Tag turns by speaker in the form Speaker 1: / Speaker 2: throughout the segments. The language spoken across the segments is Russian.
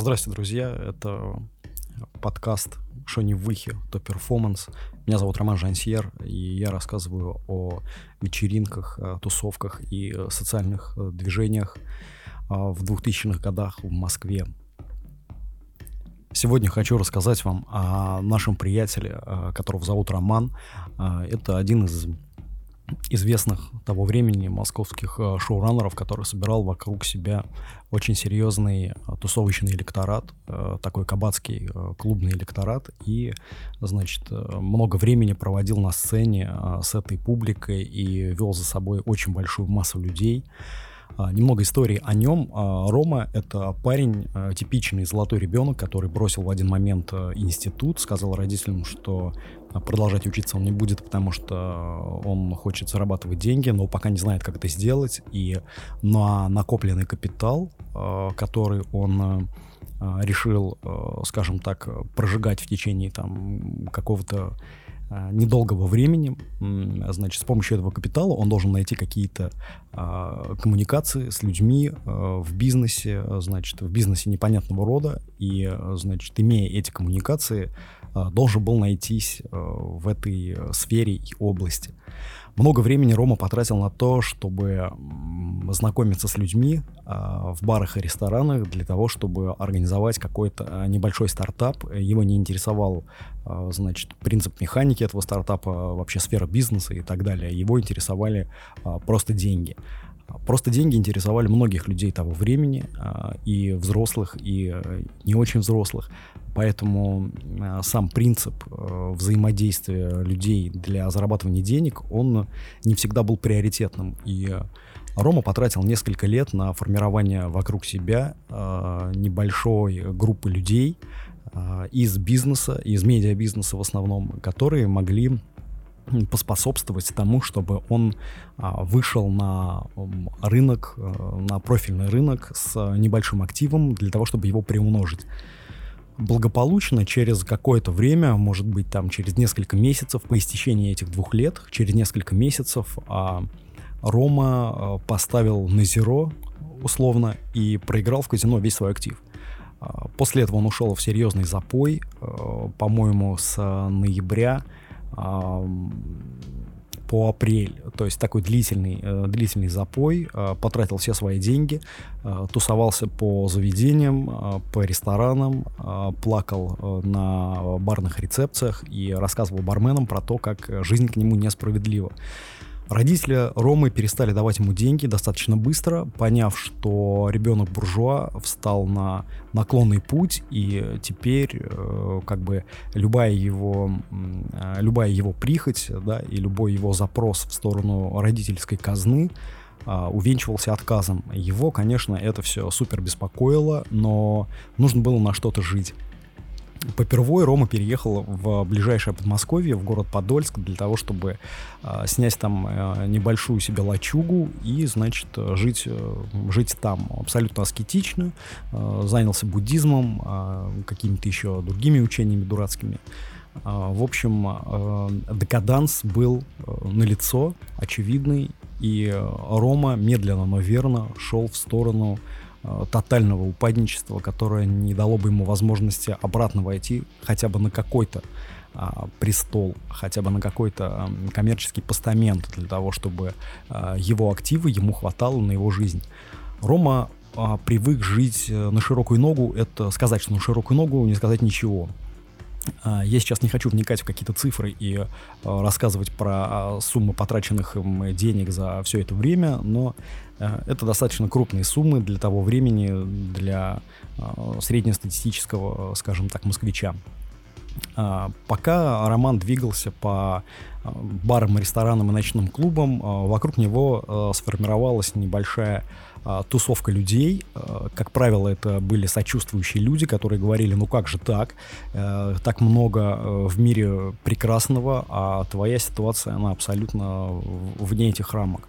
Speaker 1: Здравствуйте, друзья. Это подкаст «Шо не выхи, то перформанс». Меня зовут Роман Жансьер, и я рассказываю о вечеринках, тусовках и социальных движениях а, в 2000-х годах в Москве. Сегодня хочу рассказать вам о нашем приятеле, э, которого зовут Роман. А, это один из известных того времени московских э, шоураннеров, который собирал вокруг себя очень серьезный э, тусовочный электорат, э, такой кабацкий клубный электорат, и, значит, много времени проводил на сцене с этой публикой и вел за собой очень большую массу людей. А, немного истории о нем. А, Рома — это парень, а, типичный золотой ребенок, который бросил в один момент институт, сказал родителям, что продолжать учиться он не будет, потому что он хочет зарабатывать деньги, но пока не знает, как это сделать. И на накопленный капитал, который он решил, скажем так, прожигать в течение там какого-то недолгого времени, значит, с помощью этого капитала он должен найти какие-то а, коммуникации с людьми а, в бизнесе, значит, в бизнесе непонятного рода, и, значит, имея эти коммуникации, а, должен был найтись а, в этой сфере и области. Много времени Рома потратил на то, чтобы знакомиться с людьми а, в барах и ресторанах для того, чтобы организовать какой-то а, небольшой стартап. Его не интересовал, а, значит, принцип механики этого стартапа, вообще сфера бизнеса и так далее. Его интересовали просто деньги. Просто деньги интересовали многих людей того времени, и взрослых, и э, не очень взрослых. Поэтому э, сам принцип э, взаимодействия людей для зарабатывания денег, он не всегда был приоритетным. И Рома потратил несколько лет на формирование вокруг себя небольшой группы людей из бизнеса, из медиабизнеса в основном, которые могли поспособствовать тому, чтобы он вышел на рынок, на профильный рынок с небольшим активом для того, чтобы его приумножить благополучно через какое-то время, может быть, там через несколько месяцев, по истечении этих двух лет, через несколько месяцев а, Рома а, поставил на зеро, условно, и проиграл в казино весь свой актив. А, после этого он ушел в серьезный запой, а, по-моему, с ноября а, по апрель, то есть такой длительный, э, длительный запой, э, потратил все свои деньги, э, тусовался по заведениям, по ресторанам, плакал на барных рецепциях и рассказывал барменам про то, как жизнь к нему несправедлива. Родители Ромы перестали давать ему деньги достаточно быстро, поняв, что ребенок буржуа встал на наклонный путь, и теперь э, как бы любая его, э, любая его прихоть да, и любой его запрос в сторону родительской казны э, увенчивался отказом. Его, конечно, это все супер беспокоило, но нужно было на что-то жить. Попервой Рома переехал в ближайшее Подмосковье, в город Подольск, для того, чтобы э, снять там э, небольшую себе лачугу и, значит, жить, э, жить там абсолютно аскетично. Э, занялся буддизмом, э, какими-то еще другими учениями дурацкими. Э, в общем, э, декаданс был э, налицо, очевидный, и Рома медленно, но верно шел в сторону Э, тотального упадничества, которое не дало бы ему возможности обратно войти хотя бы на какой-то а, престол, хотя бы на какой-то а, коммерческий постамент для того, чтобы а, его активы ему хватало на его жизнь. Рома привык жить э, на широкую ногу, это сказать, что на широкую ногу, не сказать ничего. Я сейчас не хочу вникать в какие-то цифры и э, рассказывать про суммы потраченных им денег за все это время, но Э, это достаточно крупные суммы для того времени, для э, среднестатистического, скажем так, москвича. Пока Роман двигался по э, барам, ресторанам и ночным клубам, вокруг него сформировалась небольшая тусовка людей. Как правило, это были сочувствующие люди, которые говорили, ну как же так, так много в мире прекрасного, а твоя ситуация, она абсолютно вне этих рамок.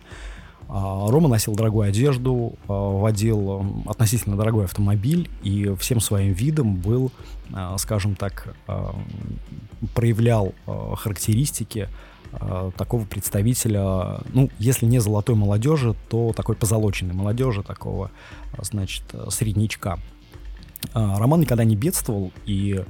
Speaker 1: А, Рома носил дорогую одежду, а, водил относительно дорогой автомобиль и всем своим видом был, а, скажем так, проявлял характеристики такого представителя, ну, если не золотой молодежи, то такой позолоченной молодежи, такого, значит, среднячка. Роман никогда не бедствовал, и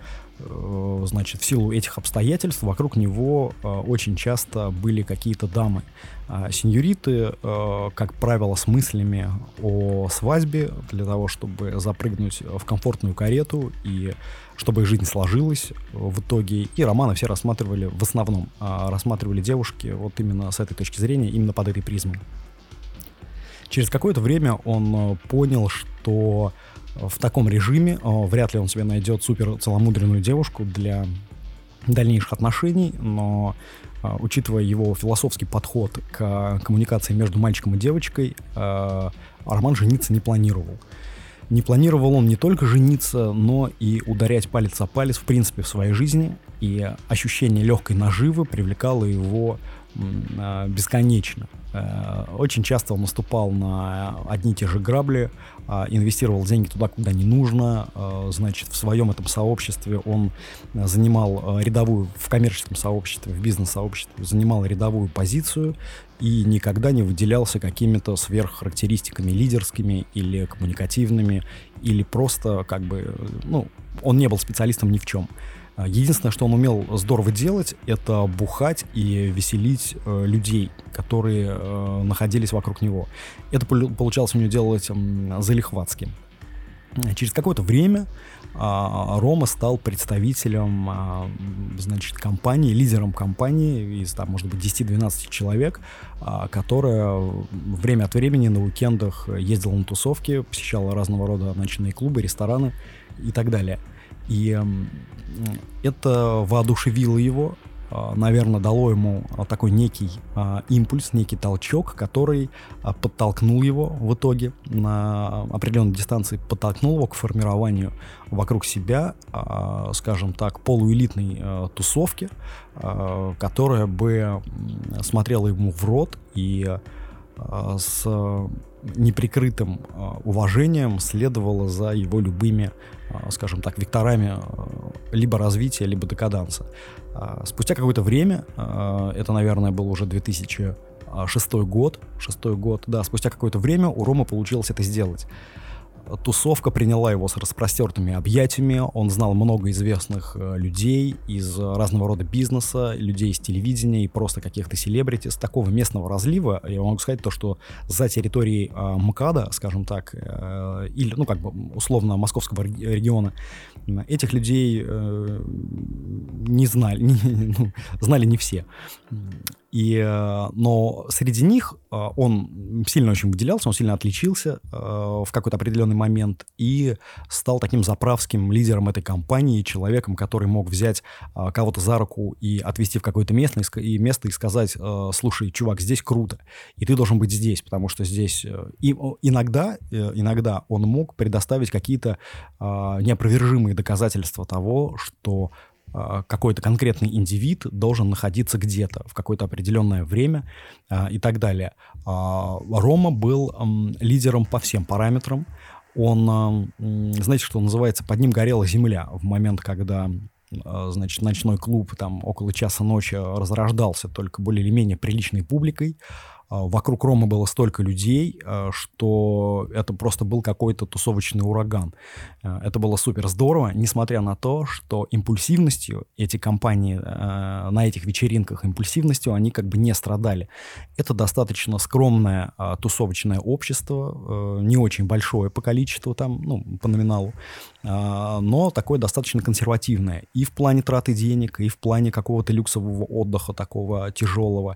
Speaker 1: значит, в силу этих обстоятельств вокруг него э, очень часто были какие-то дамы. А сеньориты, э, как правило, с мыслями о свадьбе для того, чтобы запрыгнуть в комфортную карету и чтобы жизнь сложилась в итоге. И романы все рассматривали, в основном, рассматривали девушки вот именно с этой точки зрения, именно под этой призмой. Через какое-то время он понял, что в таком режиме вряд ли он себе найдет супер целомудренную девушку для дальнейших отношений, но а, учитывая его философский подход к коммуникации между мальчиком и девочкой, а, Роман жениться не планировал. Не планировал он не только жениться, но и ударять палец о палец в принципе в своей жизни, и ощущение легкой наживы привлекало его бесконечно. Э, очень часто он наступал на одни и те же грабли, а, инвестировал деньги туда, куда не нужно. Э, значит, в своем этом сообществе он занимал э, рядовую, в коммерческом сообществе, в бизнес-сообществе, занимал рядовую позицию и никогда не выделялся какими-то сверххарактеристиками лидерскими или коммуникативными, или просто как бы, ну, он не был специалистом ни в чем. А, единственное, что он умел здорово делать, это бухать и веселить э, людей, которые э, находились вокруг него. Это получалось у него делать э, залихватски. Через какое-то время э, Рома стал представителем, э, значит, компании, лидером компании из, там, может быть, 10-12 человек, э, которая время от времени на уикендах ездила на тусовки, посещала разного рода ночные клубы, рестораны и так далее. И это воодушевило его, а, наверное, дало ему а, такой некий а, импульс, некий толчок, который подтолкнул его в итоге на определенной дистанции, подтолкнул его к формированию вокруг себя, скажем так, полуэлитной тусовки, которая бы смотрела ему в рот и с неприкрытым уважением следовала за его любыми а, скажем так, векторами а, либо развития, либо декаданса. А, спустя какое-то время, это, наверное, был уже 2006 год, шестой год, да, спустя какое-то время у Рома получилось это сделать тусовка приняла его с распростертыми объятиями. Он знал много известных э, людей из разного рода бизнеса, людей из телевидения и просто каких-то селебрити. С такого местного разлива я могу сказать то, что за территорией э, МКАДа, скажем так, э, или, ну, как бы условно московского региона, этих людей э, не знали, не, ну, знали не все. И, э, но среди них э, он сильно очень выделялся, он сильно отличился э, в какой-то определенный момент и стал таким заправским лидером этой компании, человеком, который мог взять кого-то за руку и отвести в какое-то место и, место и сказать, слушай, чувак, здесь круто, и ты должен быть здесь, потому что здесь... И иногда, иногда он мог предоставить какие-то неопровержимые доказательства того, что а, какой-то конкретный индивид должен находиться где-то в какое-то определенное время а, и так далее. А, Рома был лидером по всем параметрам. Он, знаете, что называется, под ним горела земля в момент, когда значит, ночной клуб там около часа ночи разрождался только более или менее приличной публикой. А, вокруг Рома было столько людей, а, что это просто был какой-то тусовочный ураган. А, это было супер здорово, несмотря на то, что импульсивностью эти компании на этих вечеринках, импульсивностью они как бы не страдали. Это достаточно скромное тусовочное общество, не очень большое по количеству там, ну, по номиналу, но такое достаточно консервативное и в плане траты денег, и в плане какого-то люксового отдыха такого тяжелого,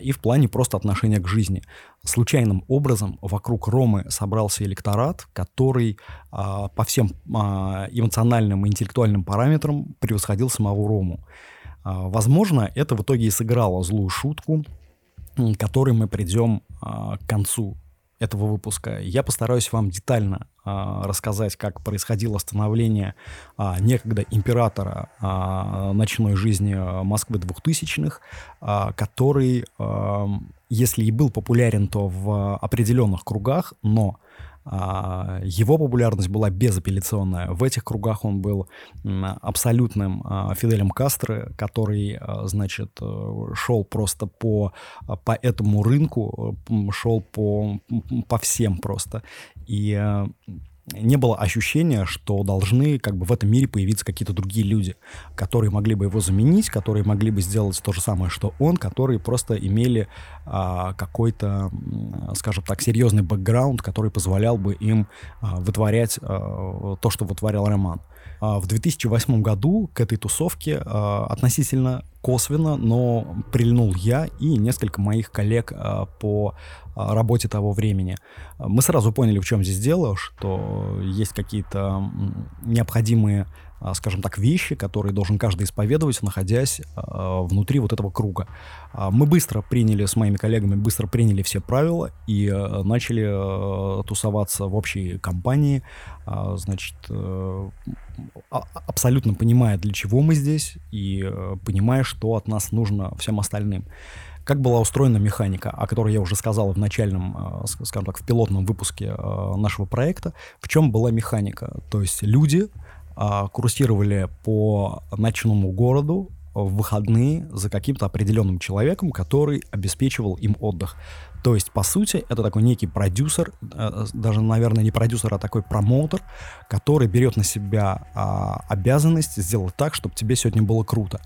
Speaker 1: и в плане просто отношение к жизни. Случайным образом вокруг Ромы собрался электорат, который а, по всем а, эмоциональным и интеллектуальным параметрам превосходил самого Рому. А, возможно, это в итоге и сыграло злую шутку, к которой мы придем а, к концу этого выпуска. Я постараюсь вам детально а, рассказать, как происходило становление а, некогда императора а, ночной жизни Москвы двухтысячных, а, который, а, если и был популярен, то в определенных кругах, но а, его популярность была безапелляционная. В этих кругах он был абсолютным а, Фиделем Кастро, который, а, значит, э, шел просто по, по этому рынку, шел по, по всем просто. И не было ощущения, что должны как бы в этом мире появиться какие-то другие люди, которые могли бы его заменить, которые могли бы сделать то же самое, что он, которые просто имели а, какой-то, скажем так, серьезный бэкграунд, который позволял бы им а, вытворять а, то, что вытворял Роман. А, в 2008 году к этой тусовке а, относительно косвенно, но прильнул я и несколько моих коллег а, по работе того времени. Мы сразу поняли, в чем здесь дело, что есть какие-то необходимые а, скажем так, вещи, которые должен каждый исповедовать, находясь э, внутри вот этого круга. А, мы быстро приняли, с моими коллегами, быстро приняли все правила и э, начали э, тусоваться в общей компании, значит, э, абсолютно понимая, для чего мы здесь, и понимая, что от нас нужно всем остальным. Как была устроена механика, о которой я уже сказал в начальном, скажем так, в пилотном выпуске нашего проекта, в чем была механика? То есть люди, а, курсировали по ночному городу в выходные за каким-то определенным человеком, который обеспечивал им отдых. То есть, по сути, это такой некий продюсер, э, даже, наверное, не продюсер, а такой промоутер, который берет на себя а, обязанность сделать так, чтобы тебе сегодня было круто.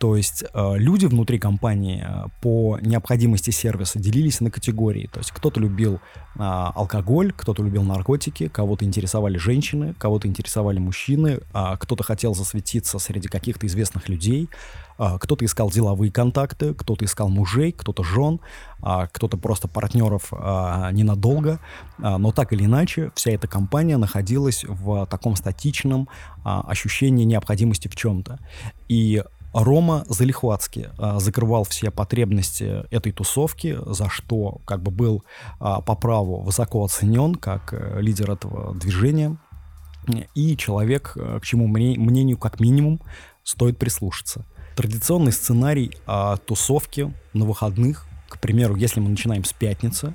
Speaker 1: То есть э, люди внутри компании э, по необходимости сервиса делились на категории. То есть кто-то любил э, алкоголь, кто-то любил наркотики, кого-то интересовали женщины, кого-то интересовали мужчины, кто-то хотел засветиться среди каких-то известных людей, кто-то искал деловые контакты, кто-то искал мужей, кто-то жен, кто-то просто партнеров ненадолго. Но так или иначе, вся эта компания находилась в таком статичном ощущении необходимости в чем-то. И Рома Залихватский а, закрывал все потребности этой тусовки, за что как бы был а, по праву высоко оценен как а, лидер этого движения. И человек, а, к чему мнению как минимум стоит прислушаться. Традиционный сценарий а, тусовки на выходных, к примеру, если мы начинаем с пятницы,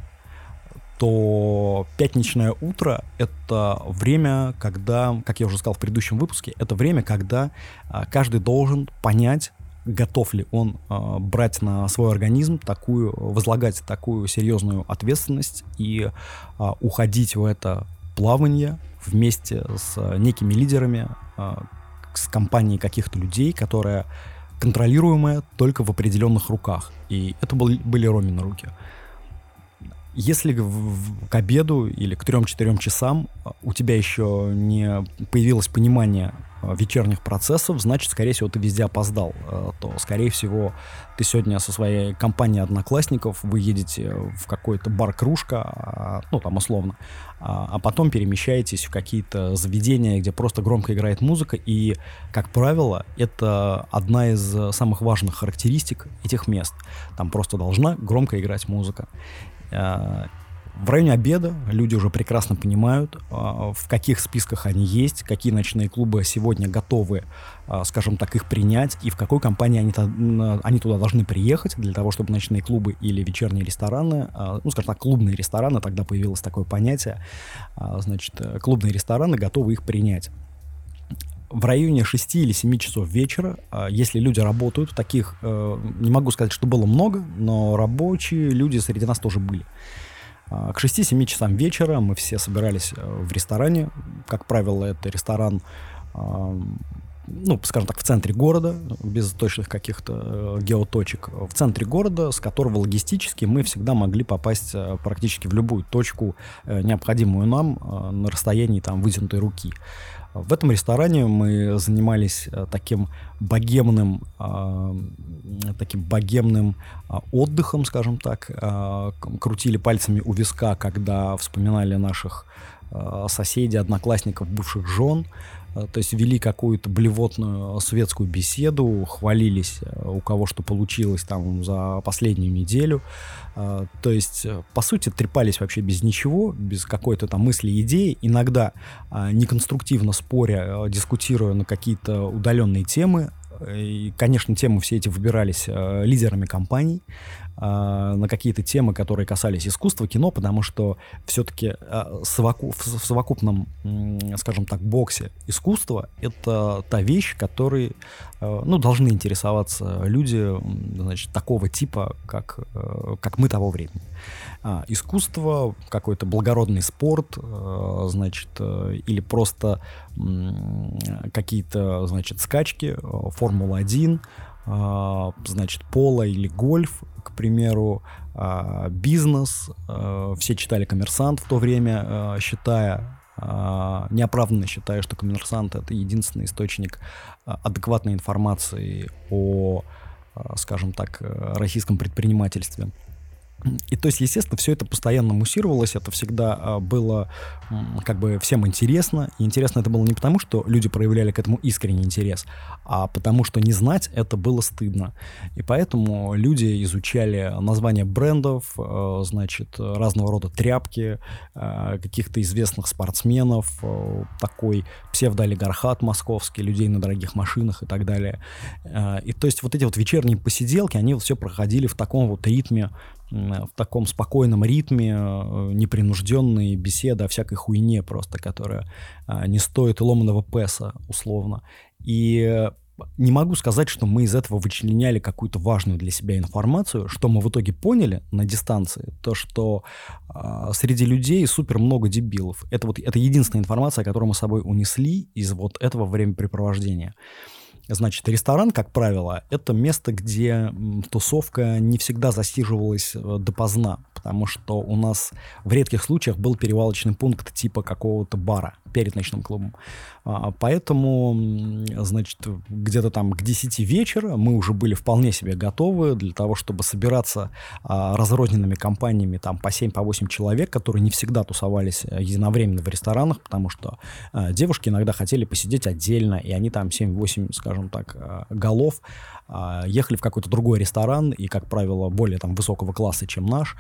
Speaker 1: то пятничное утро — это время, когда, как я уже сказал в предыдущем выпуске, это время, когда а, каждый должен понять, готов ли он э, брать на свой организм такую, возлагать такую серьезную ответственность и э, уходить в это плавание вместе с некими лидерами, э, с компанией каких-то людей, которая контролируемая только в определенных руках. И это был, были Ромины руки. Если к обеду или к 3-4 часам а, у тебя еще не появилось понимание а, вечерних процессов, значит, скорее всего, ты везде опоздал. А, то, скорее всего, ты сегодня со своей компанией одноклассников, вы едете в какой-то бар-кружка, ну, там, условно, а потом перемещаетесь в какие-то заведения, где просто громко играет музыка, и, как правило, это одна из самых важных характеристик этих мест. Там просто должна громко играть музыка. Э, в районе обеда люди уже прекрасно понимают, э, в каких списках они есть, какие ночные клубы сегодня готовы, э, скажем так, их принять, и в какой компании они, они туда должны приехать для того, чтобы ночные клубы или вечерние рестораны, ну, скажем так, клубные рестораны, тогда появилось такое понятие, значит, клубные рестораны готовы их принять в районе 6 или 7 часов вечера, а, если люди работают, таких, э, не могу сказать, что было много, но рабочие люди среди нас тоже были. А, к 6-7 часам вечера мы все собирались э, в ресторане. Как правило, это ресторан, ну, скажем так, в центре города, без точных каких-то э, геоточек. В центре города, с которого логистически мы всегда могли попасть практически в любую точку, необходимую нам на расстоянии там вытянутой руки. В этом ресторане мы занимались э, таким богемным, а, таким богемным а, отдыхом, скажем так, а, крутили пальцами у виска, когда вспоминали наших соседей, одноклассников, бывших жен, то есть вели какую-то блевотную светскую беседу, хвалились, э, у кого что получилось там за последнюю неделю. Э, то есть, по сути, трепались вообще без ничего, без какой-то там мысли, идеи, иногда неконструктивно споря, дискутируя на какие-то удаленные темы, и, конечно, темы все эти выбирались лидерами компаний, на какие-то темы, которые касались искусства, кино, потому что все-таки совоку, в совокупном, скажем так, боксе искусства это та вещь, которой ну, должны интересоваться люди значит, такого типа, как, как мы того времени. Искусство, какой-то благородный спорт, значит, или просто какие-то, значит, скачки, Формула-1, а, значит, поло или гольф, примеру, а, бизнес. А, все читали «Коммерсант» в то время, считая, неоправданно считая, что «Коммерсант» — это единственный источник адекватной информации о, скажем так, российском предпринимательстве. И то есть, естественно, все это постоянно муссировалось, это всегда а, было как бы всем интересно. И интересно это было не потому, что люди проявляли к этому искренний интерес, а потому что не знать это было стыдно. И поэтому люди изучали названия брендов, а, значит, разного рода тряпки, а, каких-то известных спортсменов, такой псевдоолигархат московский, людей на дорогих машинах и так далее. И то есть вот эти вот вечерние посиделки, они вот все проходили в таком вот ритме в таком спокойном ритме, э, непринужденные беседы о всякой хуйне просто, которая а, не стоит ломаного песа, условно. И не могу сказать, что мы из этого вычленяли какую-то важную для себя информацию. Что мы в итоге поняли на дистанции, то что э, среди людей супер много дебилов. Это вот это единственная информация, которую мы с собой унесли из вот этого времяпрепровождения. Значит, ресторан, как правило, это место, где тусовка не всегда засиживалась э, допоздна, потому что у нас в редких случаях был перевалочный пункт типа какого-то бара перед ночным клубом. А, поэтому, значит, где-то там к 10 вечера мы уже были вполне себе готовы для того, чтобы собираться а, разрозненными компаниями там по 7-8 по человек, которые не всегда тусовались э, единовременно в ресторанах, потому что а, девушки иногда хотели посидеть отдельно, и они там 7-8, скажем так, голов ехали в какой-то другой ресторан, и, как правило, более там высокого класса, чем наш,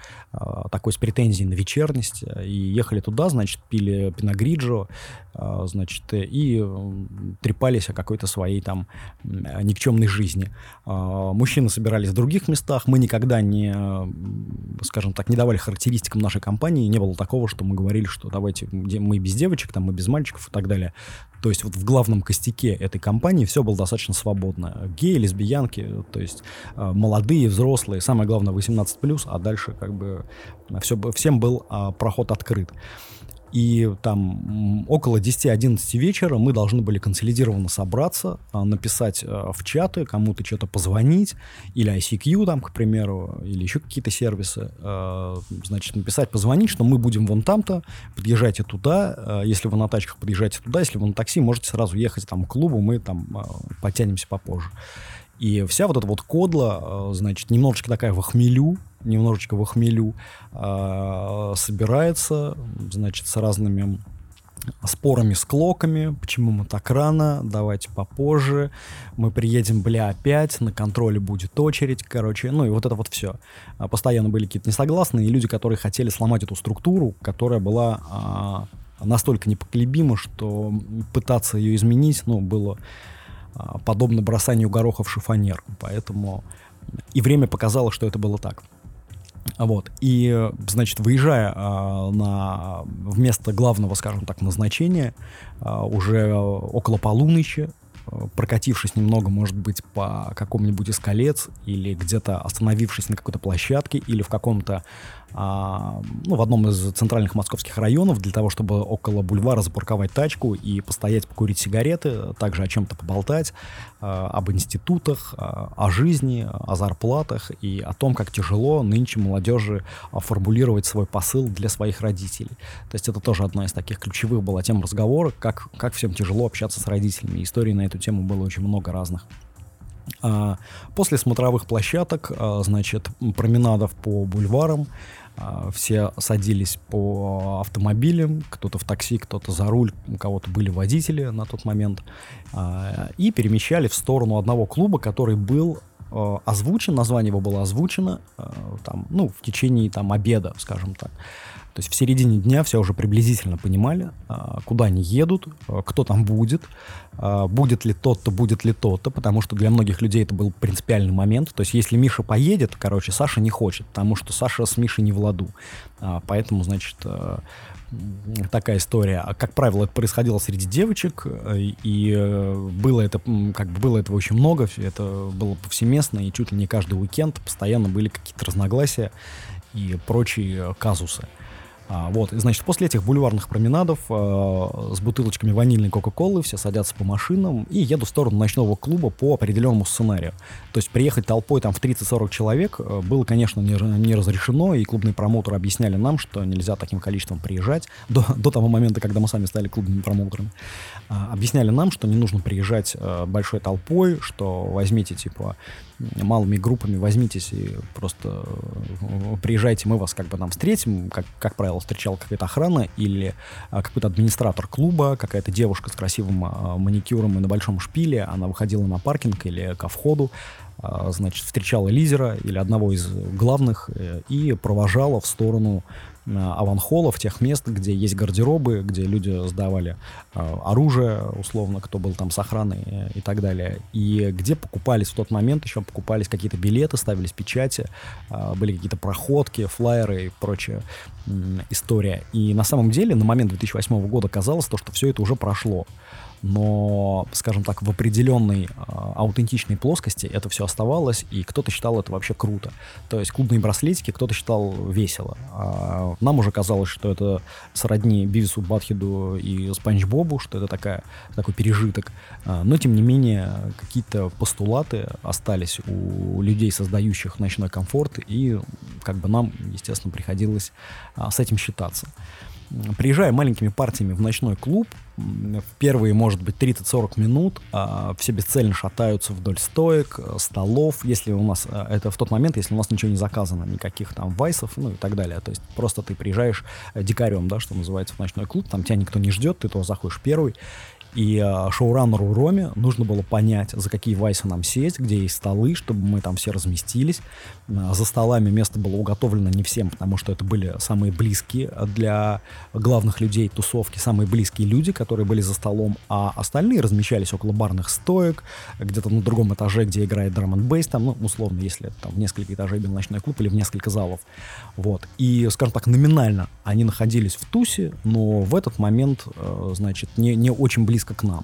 Speaker 1: такой с претензией на вечерность, и ехали туда, значит, пили пиногриджо, значит, и трепались о какой-то своей там никчемной жизни. А, мужчины собирались в других местах, мы никогда не, скажем так, не давали характеристикам нашей компании, не было такого, что мы говорили, что давайте мы без девочек, там мы без мальчиков и так далее. То есть вот в главном костяке этой компании все было достаточно свободно. Геи, лесбиянки, то есть а, молодые, взрослые, самое главное 18+, а дальше как бы все, всем был а, проход открыт. И там около 10-11 вечера мы должны были консолидированно собраться, а, написать э, в чаты, кому-то что-то позвонить, или ICQ там, к примеру, или еще какие-то сервисы. Э, значит, написать, позвонить, что мы будем вон там-то, подъезжайте туда, э, если вы на тачках, подъезжайте туда, если вы на такси, можете сразу ехать там к клубу, мы там потянемся попозже. И вся вот эта вот кодла, значит, немножечко такая в хмелю, немножечко в хмелю, э, собирается, значит, с разными спорами с клоками, почему мы так рано, давайте попозже, мы приедем, бля, опять, на контроле будет очередь, короче, ну и вот это вот все. А, постоянно были какие-то несогласные, люди, которые хотели сломать эту структуру, которая была а, настолько непоколебима, что пытаться ее изменить, ну, было а, подобно бросанию гороха в шифонер, поэтому и время показало, что это было так. Вот. И, значит, выезжая э, на вместо главного, скажем так, назначения, э, уже около полуночи, э, прокатившись немного, может быть, по какому-нибудь из колец или где-то остановившись на какой-то площадке или в каком-то а, ну, в одном из центральных московских районов для того, чтобы около бульвара запарковать тачку и постоять, покурить сигареты, также о чем-то поболтать, а, об институтах, а, о жизни, о зарплатах и о том, как тяжело нынче молодежи формулировать свой посыл для своих родителей. То есть это тоже одна из таких ключевых была тем разговора, как, как всем тяжело общаться с родителями. Историй на эту тему было очень много разных. После смотровых площадок, значит, променадов по бульварам, а, все садились по автомобилям, кто-то в такси, кто-то за руль, у кого-то были водители на тот момент, а, и перемещали в сторону одного клуба, который был а, озвучен, название его было озвучено там, ну, в течение там, обеда, скажем так. То есть в середине дня все уже приблизительно понимали, а, куда они едут, а, кто там будет, а, будет ли тот-то, будет ли тот-то, потому что для многих людей это был принципиальный момент. То есть если Миша поедет, короче, Саша не хочет, потому что Саша с Мишей не в ладу. Поэтому, значит, такая история. Как правило, это происходило среди девочек, и э, было это, как бы было этого очень много, это было повсеместно, и чуть ли не каждый уикенд постоянно были какие-то разногласия и прочие казусы. А, вот, и, значит, после этих бульварных променадов а, с бутылочками ванильной Кока-Колы все садятся по машинам и едут в сторону ночного клуба по определенному сценарию. То есть приехать толпой там в 30-40 человек а, было, конечно, не, не разрешено, и клубные промоутеры объясняли нам, что нельзя таким количеством приезжать до, до того момента, когда мы сами стали клубными промоутерами. А, объясняли нам, что не нужно приезжать а, большой толпой, что возьмите, типа, малыми группами возьмитесь и просто э, приезжайте, мы вас как бы там встретим, как, как правило, встречала какая-то охрана или а, какой-то администратор клуба, какая-то девушка с красивым а, маникюром и на большом шпиле, она выходила на паркинг или ко входу, значит, встречала лидера или одного из главных э, и провожала в сторону аванхолов, тех мест, где есть гардеробы, где люди сдавали э, оружие, условно, кто был там с охраной э, и так далее, и где покупались в тот момент, еще покупались какие-то билеты, ставились печати, э, были какие-то проходки, флайеры и прочая э, история. И на самом деле на момент 2008 года казалось то, что все это уже прошло но, скажем так, в определенной э, аутентичной плоскости это все оставалось, и кто-то считал это вообще круто. То есть клубные браслетики кто-то считал весело. А нам уже казалось, что это сродни Бивису, Батхиду и Спанч Бобу, что это такая, такой пережиток. А, но, тем не менее, какие-то постулаты остались у людей, создающих ночной комфорт, и как бы нам, естественно, приходилось а, с этим считаться приезжая маленькими партиями в ночной клуб, в первые, может быть, 30-40 минут а, все бесцельно шатаются вдоль стоек, э, столов, если у нас, э, это в тот момент, если у нас ничего не заказано, никаких там вайсов, ну и так далее. То есть просто ты приезжаешь э, дикарем, да, что называется, в ночной клуб, там тебя никто не ждет, ты тоже заходишь первый, и э, шоураннеру Роме нужно было понять, за какие вайсы нам сесть, где есть столы, чтобы мы там все разместились. Э, за столами место было уготовлено не всем, потому что это были самые близкие для главных людей тусовки, самые близкие люди, которые были за столом, а остальные размещались около барных стоек, где-то на другом этаже, где играет драм н бейс, там, ну, условно, если там в несколько этажей был ночной клуб или в несколько залов. Вот. И, скажем так, номинально они находились в тусе, но в этот момент, э, значит, не, не очень близко близко к нам.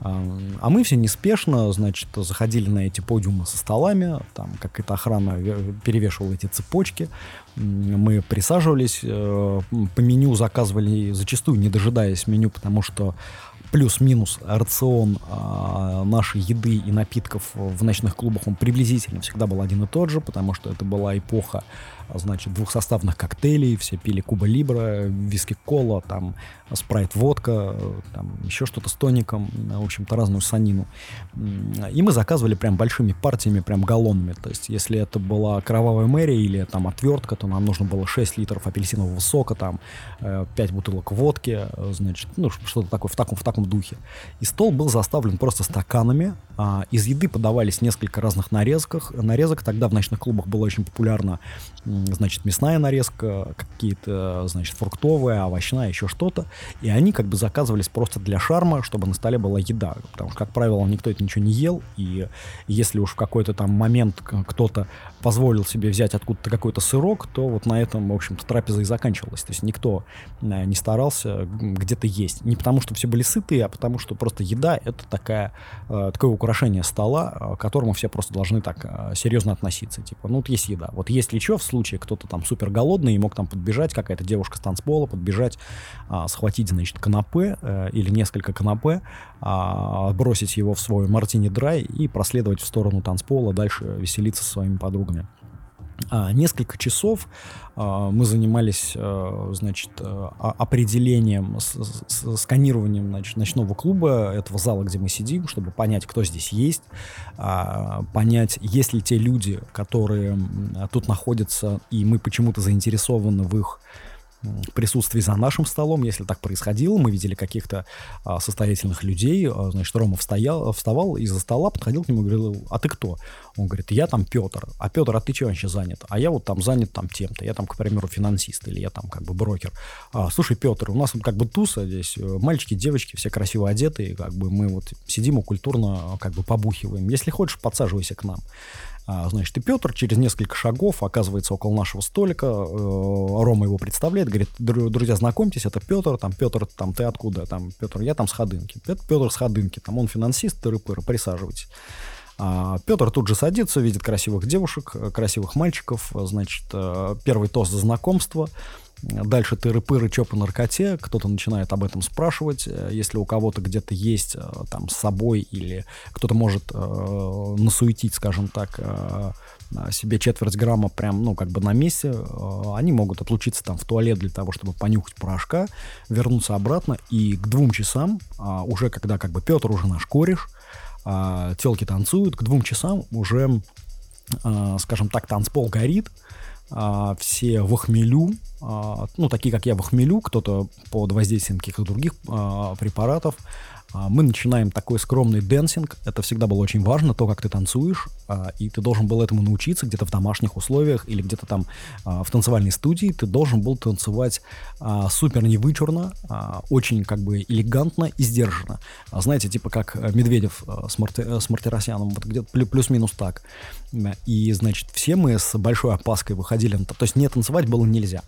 Speaker 1: А мы все неспешно, значит, заходили на эти подиумы со столами, там какая-то охрана перевешивала эти цепочки, мы присаживались, э, по меню заказывали, зачастую не дожидаясь меню, потому что плюс-минус рацион э, нашей еды и напитков в ночных клубах, он приблизительно всегда был один и тот же, потому что это была эпоха значит, двухсоставных коктейлей, все пили Куба Либра, виски кола, там, спрайт водка, там, еще что-то с тоником, в общем-то, разную санину. И мы заказывали прям большими партиями, прям галлонами, то есть, если это была кровавая мэрия или там отвертка, то нам нужно было 6 литров апельсинового сока, там, 5 э, бутылок водки, значит, ну, что-то такое в таком, в таком духе. И стол был заставлен просто стаканами, а, из еды подавались несколько разных нарезках, нарезок, тогда в ночных клубах было очень популярно значит, мясная нарезка, какие-то, значит, фруктовые, овощная, еще что-то. И они как бы заказывались просто для шарма, чтобы на столе была еда. Потому что, как правило, никто это ничего не ел. И если уж в какой-то там момент кто-то позволил себе взять откуда-то какой-то сырок, то вот на этом, в общем-то, трапеза и заканчивалась. То есть никто э, не старался где-то есть. Не потому, что все были сытые, а потому, что просто еда — это такая, э, такое украшение стола, э, к которому все просто должны так серьезно относиться. Типа, ну вот есть еда. Вот есть ли что в случае, кто-то там супер голодный и мог там подбежать, какая-то девушка с танцпола, подбежать, схватить, значит, канапе или несколько канапе, бросить его в свой мартини драй и проследовать в сторону танцпола, дальше веселиться со своими подругами. А, несколько часов а, мы занимались, а, значит, а, определением, сканированием значит, ночного клуба, этого зала, где мы сидим, чтобы понять, кто здесь есть, а, понять, есть ли те люди, которые тут находятся, и мы почему-то заинтересованы в их присутствии за нашим столом, если так происходило, мы видели каких-то а, состоятельных людей, а, значит, Рома встоял, вставал из-за стола, подходил к нему и говорил, а ты кто? Он говорит, я там Петр. А Петр, а ты что вообще занят? А я вот там занят там тем-то. Я там, к примеру, финансист или я там как бы брокер. А, слушай, Петр, у нас вот как бы туса здесь, э, мальчики, девочки, все красиво одетые, как бы мы вот сидим и культурно как бы побухиваем. Если хочешь, подсаживайся к нам. А, значит, и Петр через несколько шагов оказывается около нашего столика. Э, Рома его представляет, говорит, друзья, знакомьтесь, это Петр, там, Петр, там, ты откуда? Там, Петр, я там с Ходынки. Это Петр с Ходынки, там, он финансист, тыры-пыры, присаживайтесь. А Петр тут же садится, видит красивых девушек, красивых мальчиков, значит, э, первый тост за знакомство – Дальше тыры-пыры, чё по наркоте, кто-то начинает об этом спрашивать, э, если у кого-то где-то есть э, там с собой или кто-то может э, насуетить, скажем так, э, себе четверть грамма прям, ну, как бы на месте, э, они могут отлучиться там в туалет для того, чтобы понюхать порошка, вернуться обратно, и к двум часам, э, уже когда как бы Петр уже наш кореш, э, телки танцуют, к двум часам уже, э, скажем так, танцпол горит, а, все в хмелю, а, ну, такие, как я, в хмелю, кто-то под воздействием каких-то других а, препаратов, мы начинаем такой скромный dancing. Это всегда было очень важно, то, как ты танцуешь, и ты должен был этому научиться где-то в домашних условиях или где-то там в танцевальной студии. Ты должен был танцевать супер невычурно, очень как бы элегантно и сдержанно. Знаете, типа как Медведев с, Марти, с Мартиросяном, вот где-то плюс-минус так. И, значит, все мы с большой опаской выходили, то есть не танцевать было нельзя.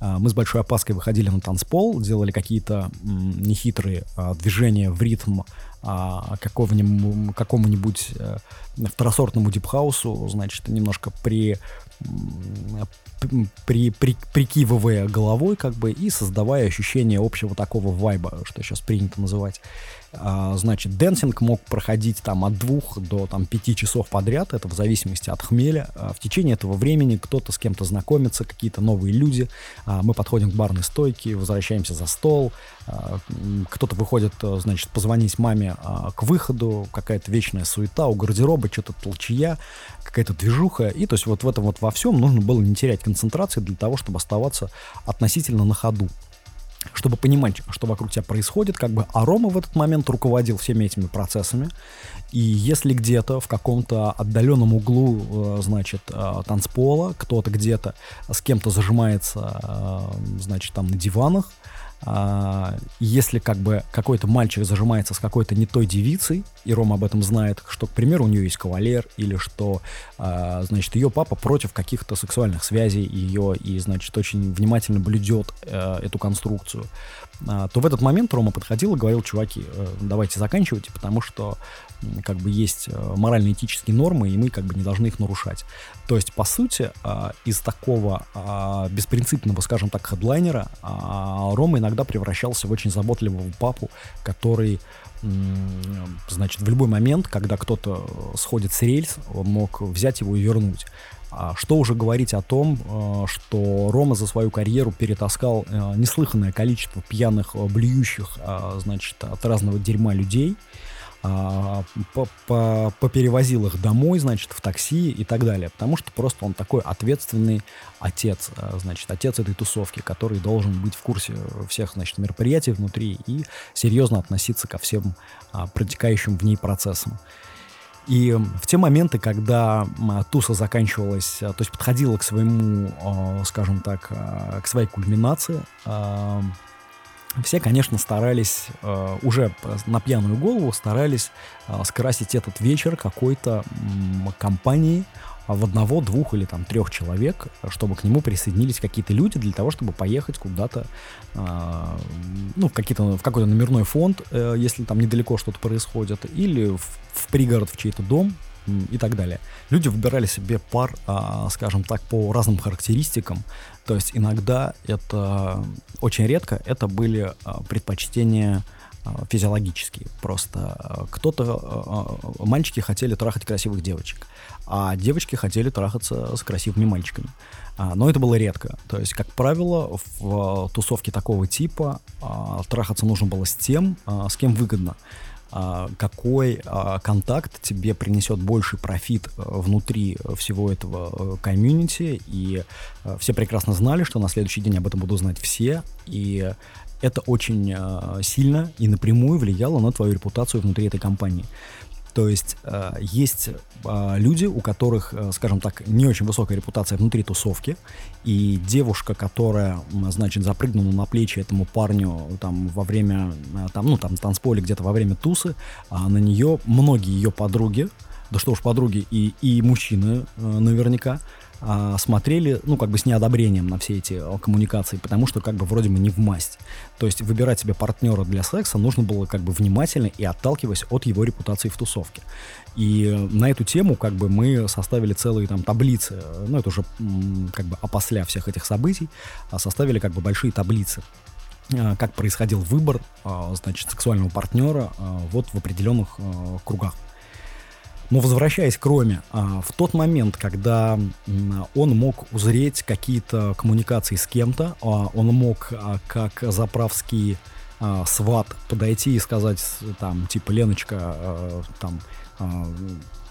Speaker 1: А, мы с большой опаской выходили на танцпол, делали какие-то нехитрые а, движения в ритм а, какому-нибудь э, второсортному дипхаусу, значит, немножко при при, при, прикивывая головой, как бы, и создавая ощущение общего такого вайба, что сейчас принято называть. А, значит, dancing мог проходить там от двух до там пяти часов подряд, это в зависимости от хмеля. А, в течение этого времени кто-то с кем-то знакомится, какие-то новые люди. А, мы подходим к барной стойке, возвращаемся за стол. Кто-то выходит, значит, позвонить маме к выходу, какая-то вечная суета у гардероба, что-то толчея, какая-то движуха. И то есть вот в этом вот во всем нужно было не терять концентрации для того, чтобы оставаться относительно на ходу чтобы понимать, что вокруг тебя происходит, как бы, а Рома в этот момент руководил всеми этими процессами, и если где-то в каком-то отдаленном углу, э, значит, э, танцпола, кто-то где-то с кем-то зажимается, э, значит, там на диванах, если как бы какой-то мальчик зажимается с какой-то не той девицей, и Рома об этом знает, что, к примеру, у нее есть кавалер, или что, а, значит, ее папа против каких-то сексуальных связей ее, и, значит, очень внимательно блюдет э, эту конструкцию, а, то в этот момент Рома подходил и говорил, чуваки, э, давайте заканчивайте, потому что как бы есть э, морально-этические нормы, и мы как бы не должны их нарушать. То есть, по сути, а, из такого а, беспринципного, скажем так, хедлайнера Рома иногда превращался в очень заботливого папу, который значит, в любой момент, когда кто-то сходит с рельс, мог взять его и вернуть. А что уже говорить о том, э, что Рома за свою карьеру перетаскал э, неслыханное количество пьяных, э, блюющих, значит, от разного дерьма людей, поперевозил их домой, значит, в такси и так далее. Потому что просто он такой ответственный отец, значит, отец этой тусовки, который должен быть в курсе всех, значит, мероприятий внутри и серьезно относиться ко всем а, протекающим в ней процессам. И в те моменты, когда туса заканчивалась, то есть подходила к своему, скажем так, к своей кульминации, все, конечно, старались, уже на пьяную голову старались скрасить этот вечер какой-то компанией, в одного, двух или там трех человек, чтобы к нему присоединились какие-то люди для того, чтобы поехать куда-то, э, ну, в, какие-то, в какой-то номерной фонд, э, если там недалеко что-то происходит, или в, в пригород, в чей-то дом и так далее. Люди выбирали себе пар, э, скажем так, по разным характеристикам. То есть иногда это, очень редко, это были э, предпочтения физиологические. Просто кто-то, мальчики хотели трахать красивых девочек а девочки хотели трахаться с красивыми мальчиками. А, но это было редко. То есть, как правило, в тусовке такого типа трахаться нужно было с тем, с кем выгодно. А, какой а, контакт тебе принесет больший профит э, внутри всего этого э, комьюнити, и э, все прекрасно знали, что на следующий день об этом будут знать все, и это очень сильно и напрямую влияло на твою репутацию внутри этой компании. То есть э, есть э, люди, у которых, э, скажем так, не очень высокая репутация внутри тусовки, и девушка, которая, значит, запрыгнула на плечи этому парню там во время, э, там, ну, там, танцполе где-то во время тусы, э, на нее многие ее подруги, да что уж подруги, и, и мужчины э, наверняка, а, смотрели, ну, как бы с неодобрением на все эти а, коммуникации, потому что как бы вроде бы не в масть. То есть выбирать себе партнера для секса нужно было как бы внимательно и отталкиваясь от его репутации в тусовке. И на эту тему как бы мы составили целые там таблицы, ну, это уже как бы опосля всех этих событий, а составили как бы большие таблицы как происходил выбор, значит, сексуального партнера вот в определенных кругах. Но возвращаясь к Роме, а, в тот момент, когда он мог узреть какие-то коммуникации с кем-то, а, он мог, а, как заправский сват, подойти и сказать, там, типа, Леночка, там,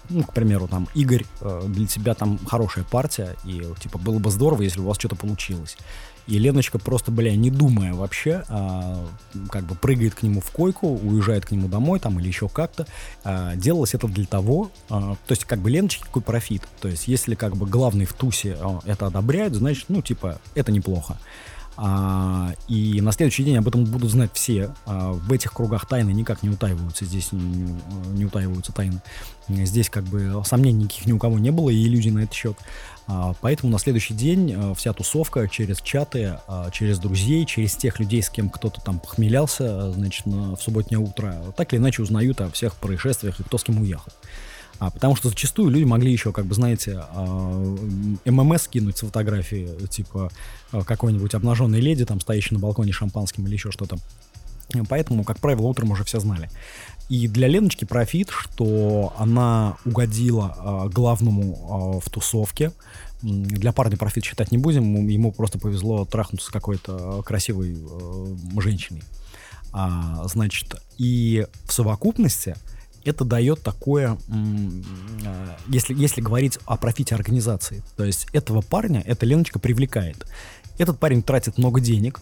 Speaker 1: ну, к примеру, там, Игорь, для тебя там хорошая партия, и, типа, было бы здорово, если у вас что-то получилось. И Леночка просто, бля, не думая вообще, а, как бы прыгает к нему в койку, уезжает к нему домой там или еще как-то. А, делалось это для того, а, то есть как бы Леночке какой профит. То есть если как бы главный в тусе а, это одобряет, значит, ну типа, это неплохо. А, и на следующий день об этом будут знать все. А, в этих кругах тайны никак не утаиваются. Здесь не, не утаиваются тайны. Здесь как бы сомнений никаких ни у кого не было и иллюзий на этот счет. А, поэтому на следующий день а, вся тусовка через чаты, а, через друзей, через тех людей, с кем кто-то там похмелялся, значит, на, в субботнее утро, так или иначе узнают о всех происшествиях и кто с кем уехал. А, потому что зачастую люди могли еще, как бы, знаете, ММС кинуть с фотографии, типа какой-нибудь обнаженной леди, там, стоящей на балконе шампанским или еще что-то. Поэтому, как правило, утром уже все знали. И для Леночки профит, что она угодила э, главному э, в тусовке. Для парня профит считать не будем, ему просто повезло трахнуться с какой-то красивой э, женщиной. А, значит, и в совокупности это дает такое, если, если говорить о профите организации, то есть этого парня, эта Леночка привлекает. Этот парень тратит много денег,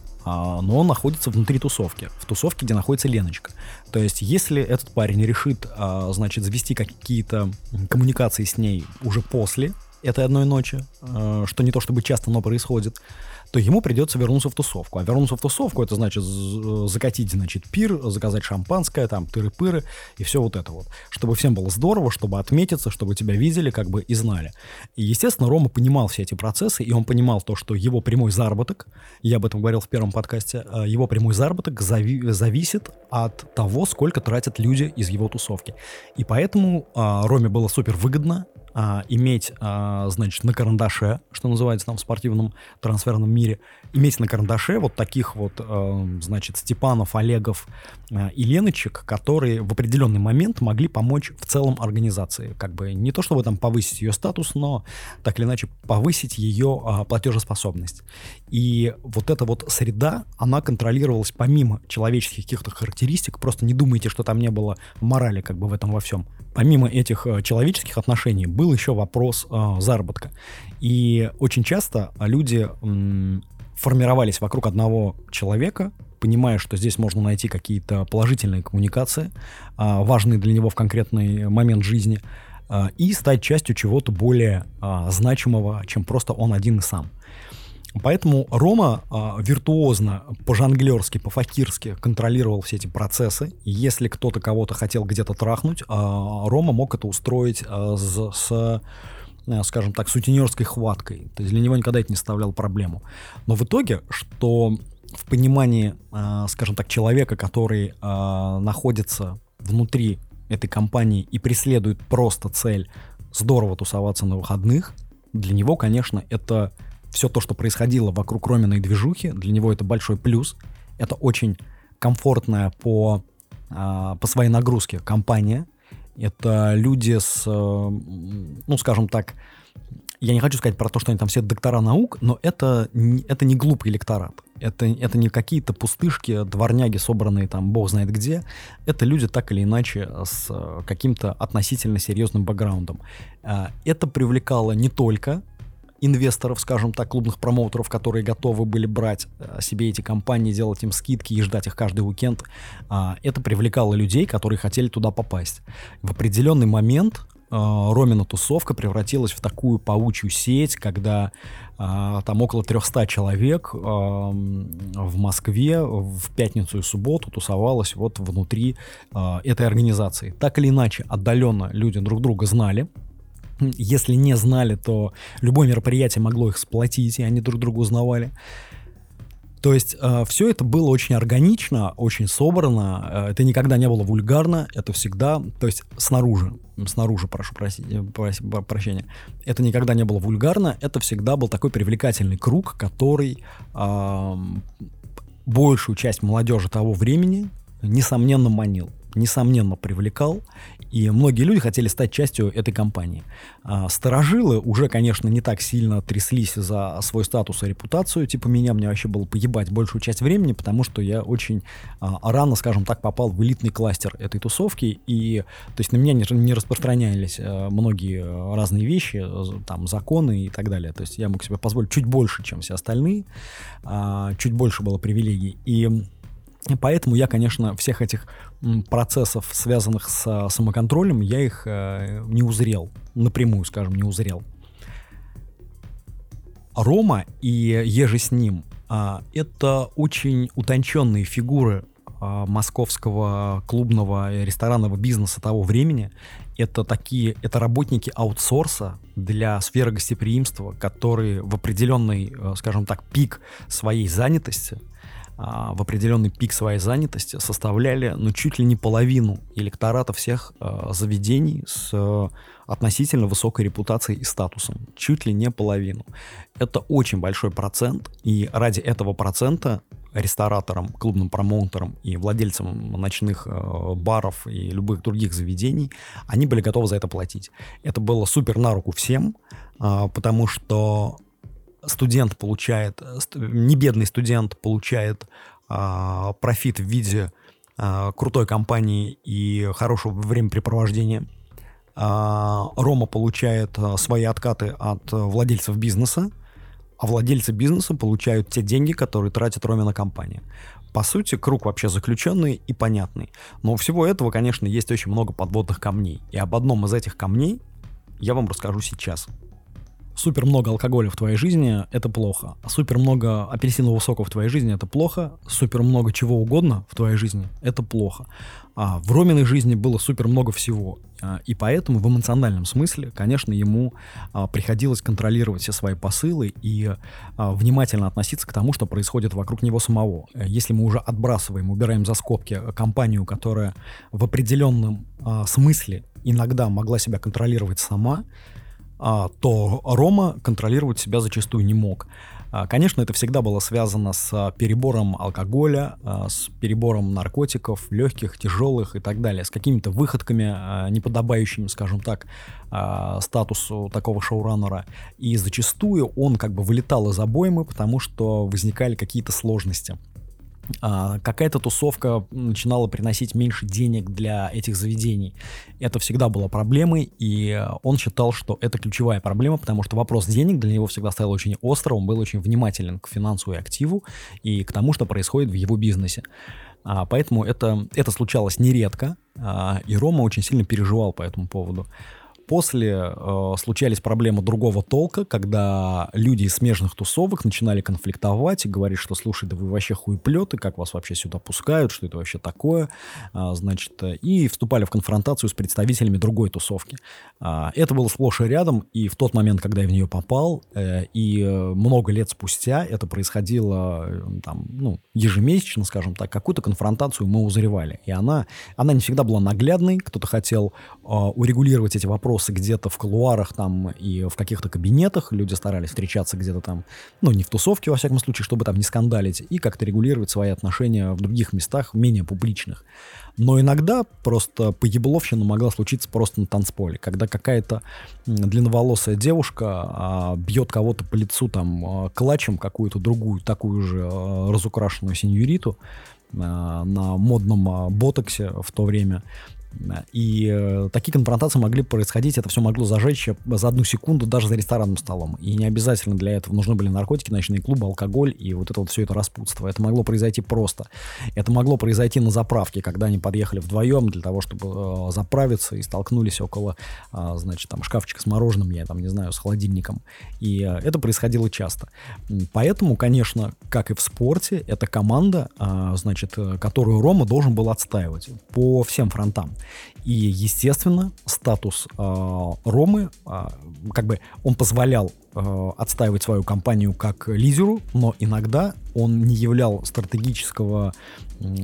Speaker 1: но он находится внутри тусовки, в тусовке, где находится Леночка. То есть, если этот парень решит, а, значит, завести какие-то коммуникации с ней уже после этой одной ночи, а, что не то чтобы часто, но происходит, то ему придется вернуться в тусовку. А вернуться в тусовку, это значит закатить, значит, пир, заказать шампанское, там, тыры-пыры и все вот это вот. Чтобы всем было здорово, чтобы отметиться, чтобы тебя видели, как бы, и знали. И, естественно, Рома понимал все эти процессы, и он понимал то, что его прямой заработок, я об этом говорил в первом подкасте, э, его прямой заработок зави- зависит от того, сколько тратят люди из его тусовки. И поэтому а, Роме было супер выгодно а, иметь, а, значит, на карандаше, что называется там в спортивном трансферном мире, иметь на карандаше вот таких вот, а, значит, Степанов, Олегов а, и Леночек, которые в определенный момент могли помочь в целом организации. Как бы не то, чтобы там повысить ее статус, но так или иначе повысить ее а, платежеспособность. И вот эта вот среда, она контролировалась помимо человеческих каких-то характеристик, просто не думайте, что там не было морали как бы в этом во всем. Помимо этих э, человеческих отношений был еще вопрос э, заработка. И очень часто люди м, формировались вокруг одного человека, понимая, что здесь можно найти какие-то положительные коммуникации, э, важные для него в конкретный момент жизни, э, и стать частью чего-то более значимого, чем просто он один и сам. Поэтому Рома э, виртуозно, по-жонглерски, по-факирски контролировал все эти процессы. Если кто-то кого-то хотел где-то трахнуть, э, Рома мог это устроить э, с, с скажем так, сутенерской хваткой. То есть для него никогда это не составляло проблему. Но в итоге, что в понимании, э, скажем так, человека, который э, находится внутри этой компании и преследует просто цель здорово тусоваться на выходных, для него, конечно, это все то, что происходило вокруг Роминой движухи, для него это большой плюс. Это очень комфортная по, по своей нагрузке компания. Это люди с, ну, скажем так, я не хочу сказать про то, что они там все доктора наук, но это, это не глупый электорат. Это, это не какие-то пустышки, дворняги, собранные там бог знает где. Это люди так или иначе с э, каким-то относительно серьезным бэкграундом. А, это привлекало не только инвесторов, скажем так, клубных промоутеров, которые готовы были брать э, себе эти компании, делать им скидки и ждать их каждый уикенд. А, это привлекало людей, которые хотели туда попасть. В определенный момент а, Ромина тусовка превратилась в такую паучью сеть, когда а, там около 300 человек в Москве в пятницу и субботу тусовалось вот внутри а, этой организации. Так или иначе, отдаленно люди друг друга знали, если не знали, то любое мероприятие могло их сплотить, и они друг друга узнавали. То есть э, все это было очень органично, очень собрано. Э, это никогда не было вульгарно. Это всегда, то есть снаружи, снаружи, прошу просить, э, прощения. Это никогда не было вульгарно. Это всегда был такой привлекательный круг, который э, большую часть молодежи того времени несомненно манил несомненно привлекал, и многие люди хотели стать частью этой компании. А, старожилы уже, конечно, не так сильно тряслись за свой статус и репутацию, типа меня, мне вообще было поебать большую часть времени, потому что я очень а, рано, скажем так, попал в элитный кластер этой тусовки, и то есть на меня не, не распространялись а, многие разные вещи, там, законы и так далее, то есть я мог себе позволить чуть больше, чем все остальные, чуть больше было привилегий, и Поэтому я, конечно, всех этих процессов, связанных с самоконтролем, я их э, не узрел, напрямую, скажем, не узрел. Рома и еже с ним э, это очень утонченные фигуры э, московского клубного и ресторанного бизнеса того времени. Это такие, это работники аутсорса для сферы гостеприимства, которые в определенный, э, скажем так, пик своей занятости – а, в определенный пик своей занятости составляли ну, чуть ли не половину электората всех э, заведений с э, относительно высокой репутацией и статусом. Чуть ли не половину. Это очень большой процент, и ради этого процента рестораторам, клубным промоутерам и владельцам ночных э, баров и любых других заведений, они были готовы за это платить. Это было супер на руку всем, э, потому что студент получает, не бедный студент получает а, профит в виде а, крутой компании и хорошего времяпрепровождения. А, Рома получает а, свои откаты от владельцев бизнеса, а владельцы бизнеса получают те деньги, которые тратит Ромина компания. По сути, круг вообще заключенный и понятный. Но у всего этого, конечно, есть очень много подводных камней. И об одном из этих камней я вам расскажу сейчас супер много алкоголя в твоей жизни — это плохо. Супер много апельсинового сока в твоей жизни — это плохо. Супер много чего угодно в твоей жизни — это плохо. А в Роминой жизни было супер много всего. А, и поэтому в эмоциональном смысле, конечно, ему а, приходилось контролировать все свои посылы и а, внимательно относиться к тому, что происходит вокруг него самого. Если мы уже отбрасываем, убираем за скобки компанию, которая в определенном смысле иногда могла себя контролировать сама, а, то Рома контролировать себя зачастую не мог. А, конечно, это всегда было связано с а, перебором алкоголя, с перебором наркотиков, легких, тяжелых и так далее, с какими-то выходками, неподобающими, скажем так, статусу такого шоураннера. И зачастую он как бы вылетал из обоймы, потому что возникали какие-то сложности а, какая-то тусовка начинала приносить меньше денег для этих заведений. Это всегда было проблемой, и он считал, что это ключевая проблема, потому что вопрос денег для него всегда стоял очень остро, он был очень внимателен к финансу и активу, и к тому, что происходит в его бизнесе. А, поэтому это, это случалось нередко, а, и Рома очень сильно переживал по этому поводу. После э, случались проблемы другого толка, когда люди из смежных тусовок начинали конфликтовать и говорить, что слушай, да вы вообще хуеплеты, как вас вообще сюда пускают, что это вообще такое, а, значит, и вступали в конфронтацию с представителями другой тусовки. А, это было сплошь и рядом, и в тот момент, когда я в нее попал, э, и много лет спустя это происходило э, там, ну, ежемесячно, скажем так, какую-то конфронтацию мы узревали. И она, она не всегда была наглядной, кто-то хотел э, урегулировать эти вопросы вопросы где-то в кулуарах там и в каких-то кабинетах. Люди старались встречаться где-то там, ну, не в тусовке, во всяком случае, чтобы там не скандалить, и как-то регулировать свои отношения в других местах, менее публичных. Но иногда просто поебловщина могла случиться просто на танцполе, когда какая-то длинноволосая девушка а, бьет кого-то по лицу там а, клатчем, какую-то другую, такую же а, разукрашенную сеньориту, а, на модном а, ботоксе в то время. И э, такие конфронтации могли происходить, это все могло зажечь за одну секунду даже за ресторанным столом. И не обязательно для этого нужны были наркотики, ночные клубы, алкоголь и вот это вот все это распутство. Это могло произойти просто. Это могло произойти на заправке, когда они подъехали вдвоем для того, чтобы э, заправиться и столкнулись около, э, значит, там шкафчика с мороженым, я там не знаю, с холодильником. И э, это происходило часто. Поэтому, конечно, как и в спорте, это команда, э, значит, э, которую Рома должен был отстаивать по всем фронтам. И, естественно, статус э, Ромы, э, как бы он позволял э, отстаивать свою компанию как лидеру, но иногда он не являл стратегического,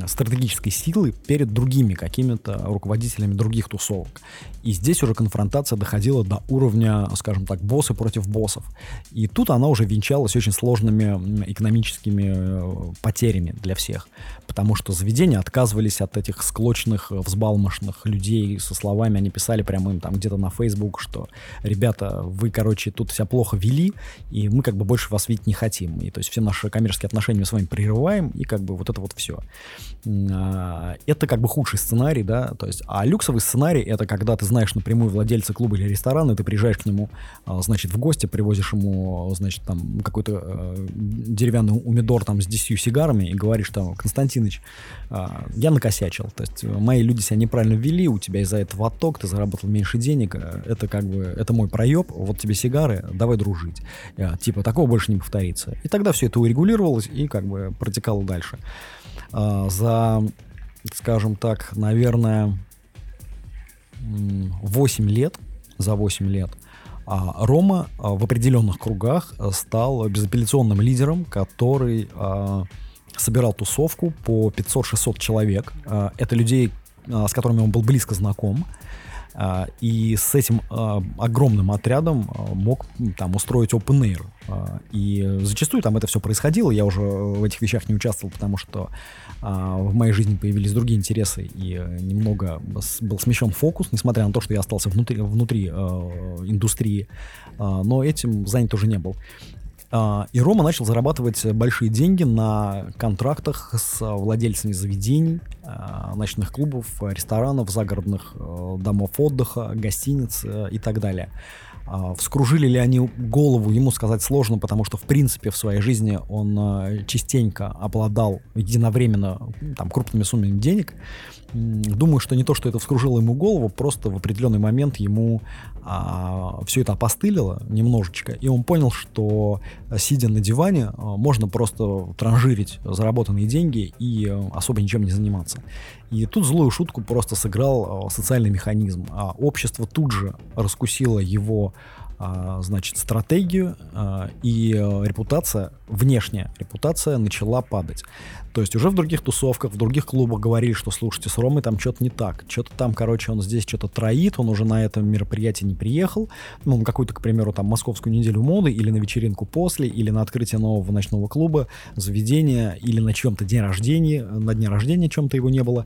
Speaker 1: стратегической силы перед другими какими-то руководителями других тусовок. И здесь уже конфронтация доходила до уровня, скажем так, боссы против боссов. И тут она уже венчалась очень сложными экономическими э, потерями для всех. Потому что заведения отказывались от этих склочных, взбалмошных людей со словами, они писали прямо им там где-то на Facebook, что ребята, вы, короче, тут себя плохо вели, и мы как бы больше вас видеть не хотим. И то есть все наши коммерческие отношения мы с вами прерываем, и как бы вот это вот все. А, это как бы худший сценарий, да, то есть, а люксовый сценарий это когда ты знаешь напрямую владельца клуба или ресторана, ты приезжаешь к нему, а, значит, в гости, привозишь ему, значит, там какой-то э, деревянный умидор там с 10 сигарами и говоришь там, Константиныч, э, я накосячил, то есть мои люди себя неправильно ввели, у тебя из-за этого отток, ты заработал меньше денег, это как бы, это мой проеб, вот тебе сигары, давай дружить. Э, типа, такого больше не повторится. И тогда все это урегулировалось и как бы протекало дальше. Э, за, скажем так, наверное, 8 лет, за 8 лет, а Рома в определенных кругах стал безапелляционным лидером, который собирал тусовку по 500-600 человек. Это людей, с которыми он был близко знаком. И с этим огромным отрядом мог там устроить open air. И зачастую там это все происходило. Я уже в этих вещах не участвовал, потому что а, в моей жизни появились другие интересы, и э, немного был смещен фокус, несмотря на то, что я остался внутри, внутри э, индустрии, э, но этим занят уже не был. Uh, и Рома начал зарабатывать большие деньги на контрактах с владельцами заведений, uh, ночных клубов, ресторанов, загородных uh, домов отдыха, гостиниц и так далее. А, вскружили ли они голову, ему сказать сложно, потому что, в принципе, в своей жизни он а, частенько обладал единовременно там, крупными суммами денег. Думаю, что не то, что это вскружило ему голову, просто в определенный момент ему а, все это опостылило немножечко, и он понял, что сидя на диване, а, можно просто транжирить заработанные деньги и а, особо ничем не заниматься. И тут злую шутку просто сыграл социальный механизм. А общество тут же раскусило его а, значит, стратегию и репутация, внешняя репутация начала падать. То есть уже в других тусовках, в других клубах говорили, что слушайте, с Ромой там что-то не так. Что-то там, короче, он здесь что-то троит, он уже на этом мероприятии не приехал. Ну, на какую-то, к примеру, там, московскую неделю моды, или на вечеринку после, или на открытие нового ночного клуба, заведения, или на чем-то день рождения, на дне рождения чем-то его не было,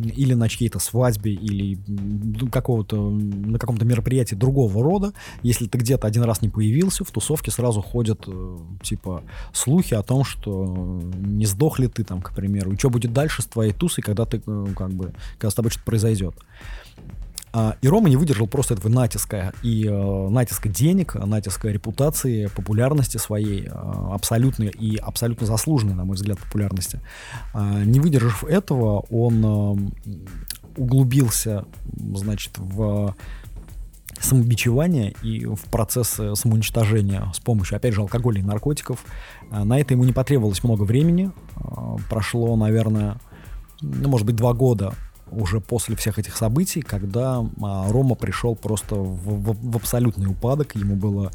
Speaker 1: или на чьей-то свадьбе, или какого-то, на каком-то мероприятии другого рода. Если ты где-то один раз не появился, в тусовке сразу ходят, э, типа, слухи о том, что не сдох ли ты там, к примеру, и что будет дальше с твоей тусой, когда ты, э, как бы, когда с тобой что-то произойдет. А, и Рома не выдержал просто этого натиска и э, натиска денег, натиска репутации, популярности своей, э, абсолютной и абсолютно заслуженной, на мой взгляд, популярности. Э, не выдержав этого, он э, углубился, значит, в самобичевание и в процесс самоуничтожения с помощью, опять же, алкоголя и наркотиков. А, на это ему не потребовалось много времени. Прошло, наверное, ну, может быть, два года уже после всех этих событий, когда а, Рома пришел просто в, в, в абсолютный упадок, ему было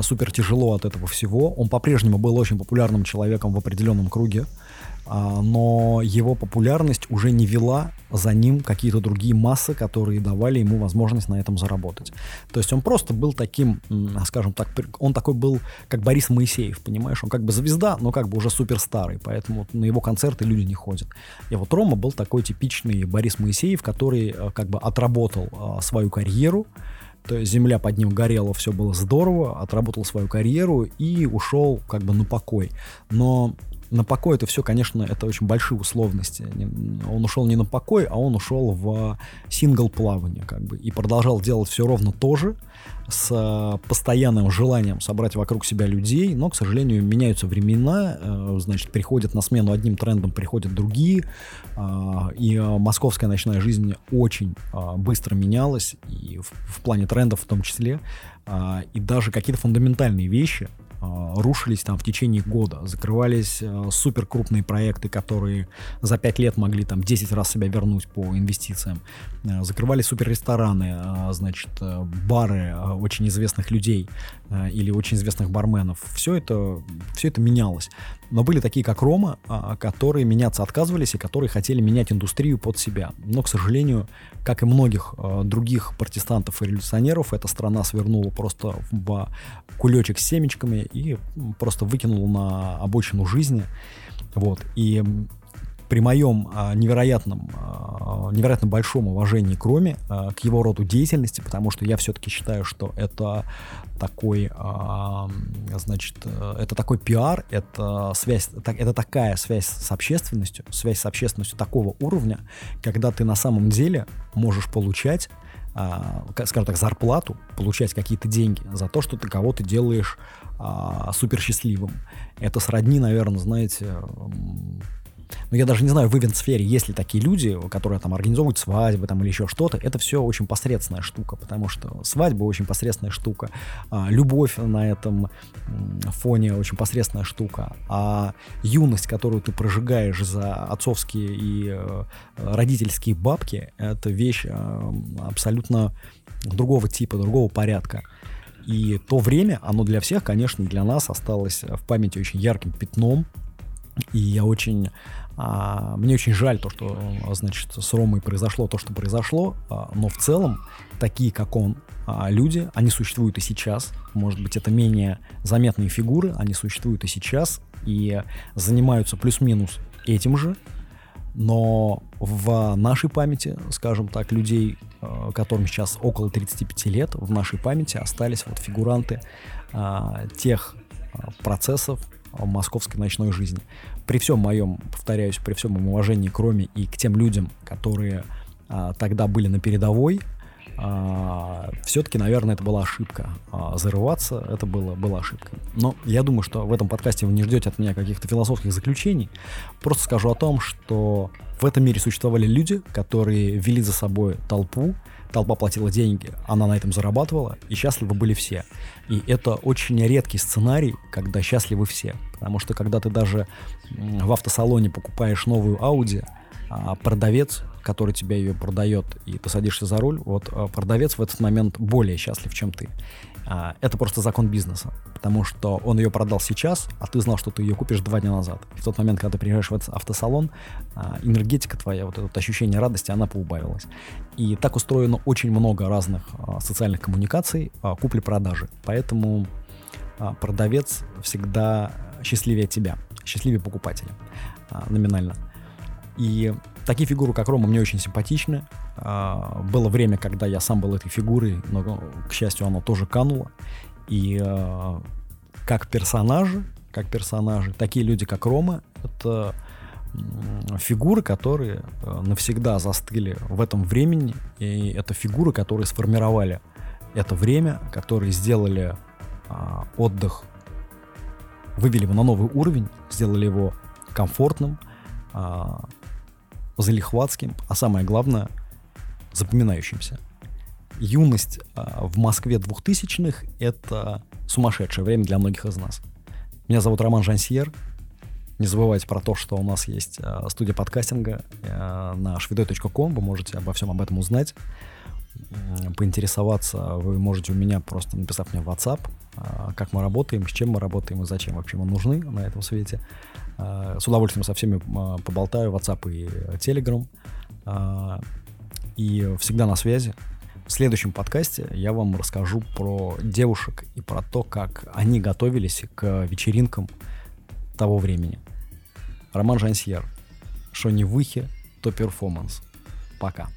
Speaker 1: супер тяжело от этого всего. Он по-прежнему был очень популярным человеком в определенном круге, а, но его популярность уже не вела за ним какие-то другие массы, которые давали ему возможность на этом заработать. То есть он просто был таким, скажем так, он такой был, как Борис Моисеев, понимаешь? Он как бы звезда, но как бы уже суперстарый, поэтому на его концерты люди не ходят. И вот Рома был такой типичный Борис Моисеев, который э, как бы отработал а, свою карьеру, то есть земля под ним горела, все было здорово, отработал свою карьеру и ушел как бы на покой. Но на покой это все, конечно, это очень большие условности. Он ушел не на покой, а он ушел в сингл плавание, как бы, и продолжал делать все ровно то же, с постоянным желанием собрать вокруг себя людей, но, к сожалению, меняются времена, э, значит, приходят на смену одним трендом, приходят другие, а, и московская ночная жизнь очень быстро менялась, и в плане трендов в том числе, а, и даже какие-то фундаментальные вещи, а, рушились там в течение года. Закрывались э, супер крупные проекты, которые за 5 лет могли там 10 раз себя вернуть по инвестициям. Э, закрывались супер рестораны, э, значит, бары очень известных людей или очень известных барменов. Все это, все это менялось. Но были такие, как Рома, а, которые меняться отказывались и которые хотели менять индустрию под себя. Но, к сожалению, как и многих других протестантов и революционеров, эта страна свернула просто в кулечек с семечками и просто выкинул на обочину жизни. Вот. И при моем а, невероятном, а, невероятно большом уважении к Роме, а, к его роду деятельности, потому что я все-таки считаю, что это такой, значит, это такой пиар, это связь, это такая связь с общественностью, связь с общественностью такого уровня, когда ты на самом деле можешь получать скажем так, зарплату, получать какие-то деньги за то, что ты кого-то делаешь а, супер счастливым. Это сродни, наверное, знаете, ну, я даже не знаю, в ивент-сфере есть ли такие люди, которые там организовывают свадьбы там или еще что-то. Это все очень посредственная штука, потому что свадьба очень посредственная штука. А, любовь на этом фоне очень посредственная штука. А юность, которую ты прожигаешь за отцовские и э, родительские бабки, это вещь э, абсолютно другого типа, другого порядка. И то время, оно для всех, конечно, для нас осталось в памяти очень ярким пятном. И я очень а, мне очень жаль то, что, значит, с Ромой произошло то, что произошло, а, но в целом такие, как он, а, люди, они существуют и сейчас. Может быть, это менее заметные фигуры, они существуют и сейчас и занимаются плюс-минус этим же, но в нашей памяти, скажем так, людей, которым сейчас около 35 лет, в нашей памяти остались вот фигуранты тех процессов, московской ночной жизни. При всем моем, повторяюсь, при всем моем уважении к Роме и к тем людям, которые тогда были на передовой, все-таки, наверное, это была ошибка. А, зарываться это было, была ошибка. Но я думаю, что в этом подкасте вы не ждете от меня каких-то философских заключений. Просто скажу о том, что в этом мире существовали люди, которые вели за собой толпу, толпа платила деньги, она на этом зарабатывала, и счастливы были все. И это очень редкий сценарий, когда счастливы все. Потому что когда ты даже в автосалоне покупаешь новую Audi, а продавец, который тебе ее продает, и ты садишься за руль, вот а, продавец в этот момент более счастлив, чем ты. А, это просто закон бизнеса, потому что он ее продал сейчас, а ты знал, что ты ее купишь два дня назад. И в тот момент, когда ты приезжаешь в этот автосалон, а, энергетика твоя, вот это ощущение радости, она поубавилась. И так устроено очень много разных а, социальных коммуникаций, купли-продажи. Поэтому продавец всегда счастливее тебя, счастливее покупателя номинально. И такие фигуры, как Рома, мне очень симпатичны. А, было время, когда я сам был этой фигурой, но, к счастью, оно тоже кануло. И а, как персонажи, как персонажи, такие люди, как Рома, это фигуры, которые а, навсегда застыли в этом времени, и это фигуры, которые сформировали это время, которые сделали отдых, вывели его на новый уровень, сделали его комфортным, залихватским, а самое главное, запоминающимся. Юность а, в Москве двухтысячных — это сумасшедшее время для многих из нас. Меня зовут Роман Жансьер. Не забывайте про то, что у нас есть а, студия подкастинга а, на шведой.ком. Вы можете обо всем об этом узнать. Поинтересоваться вы можете у меня, просто написав мне в WhatsApp, как мы работаем, с чем мы работаем и зачем вообще мы нужны на этом свете. С удовольствием со всеми поболтаю, WhatsApp и Telegram. И всегда на связи. В следующем подкасте я вам расскажу про девушек и про то, как они готовились к вечеринкам того времени. Роман Жансьер. Что не выхи, то перформанс. Пока.